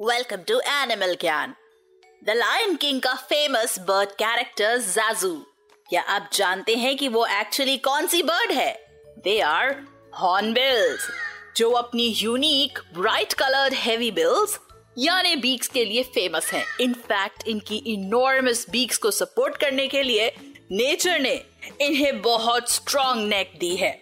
Welcome to animal Gyaan the lion king का famous bird character Zazu क्या आप जानते हैं कि वो एक्चुअली कौन सी बर्ड है? दे आर हॉर्नबिल्स जो अपनी unique bright coloured heavy bills यानी बीक्स के लिए फ़ेमस हैं। इनफैक्ट इनकी इनॉर्मस बीक्स को सपोर्ट करने के लिए नेचर ने इन्हें बहुत स्ट्रॉन्ग नेक दी है।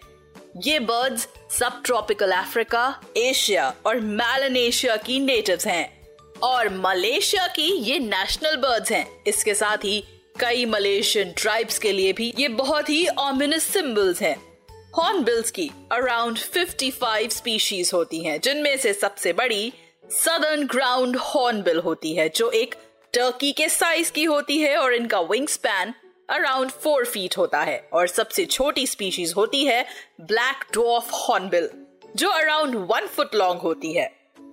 ये बर्ड्स सब ट्रॉपिकल अफ्रीका एशिया और मैलनेशिया की नेटिव्स हैं। और मलेशिया की ये नेशनल बर्ड्स हैं। इसके साथ ही कई मलेशियन ट्राइब्स के लिए भी ये बहुत ही ऑमिनस सिंबल्स हैं। हॉर्नबिल्स की अराउंड 55 स्पीशीज होती हैं, जिनमें से सबसे बड़ी सदर्न ग्राउंड हॉर्नबिल होती है, जो एक टर्की के साइज़ की होती है और इनका wing span around four feet होता है और सबसे छोटी स्पीशीज होती है ब्लैक डॉफ हॉर्नबिल जो अराउंड वन फुट लॉन्ग होती है।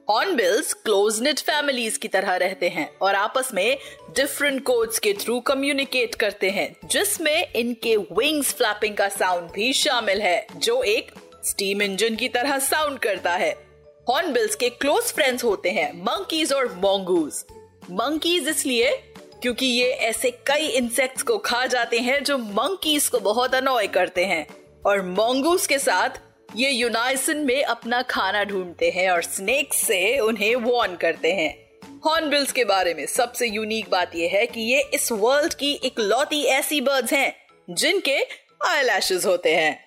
हॉर्नबिल्स क्लोज निट फैमिलीज़ की तरह रहते हैं और आपस में डिफरेंट कोड्स के थ्रू कम्युनिकेट करते हैं, जिसमें इनके विंग्स फ्लैपिंग का साउंड भी शामिल है, जो एक स्टीम इंजन की तरह साउंड करता है। हॉर्नबिल्स के क्लोज फ्रेंड्स होते हैं मंकीज और मोंगूज मंकीज इसलिए क्योंकि ये ऐसे कई इंसेक्ट्स को खा जाते हैं जो मंकीज को बहुत अनॉय करते हैं। और मोंगूस के साथ ये यूनाइसन में अपना खाना ढूंढते हैं और स्नेक्स से उन्हें वॉर्न करते हैं। हॉर्नबिल्स के बारे में सबसे यूनिक बात यह है कि ये इस वर्ल्ड की इकलौती ऐसी बर्ड्स हैं, जिनके आई होते हैं।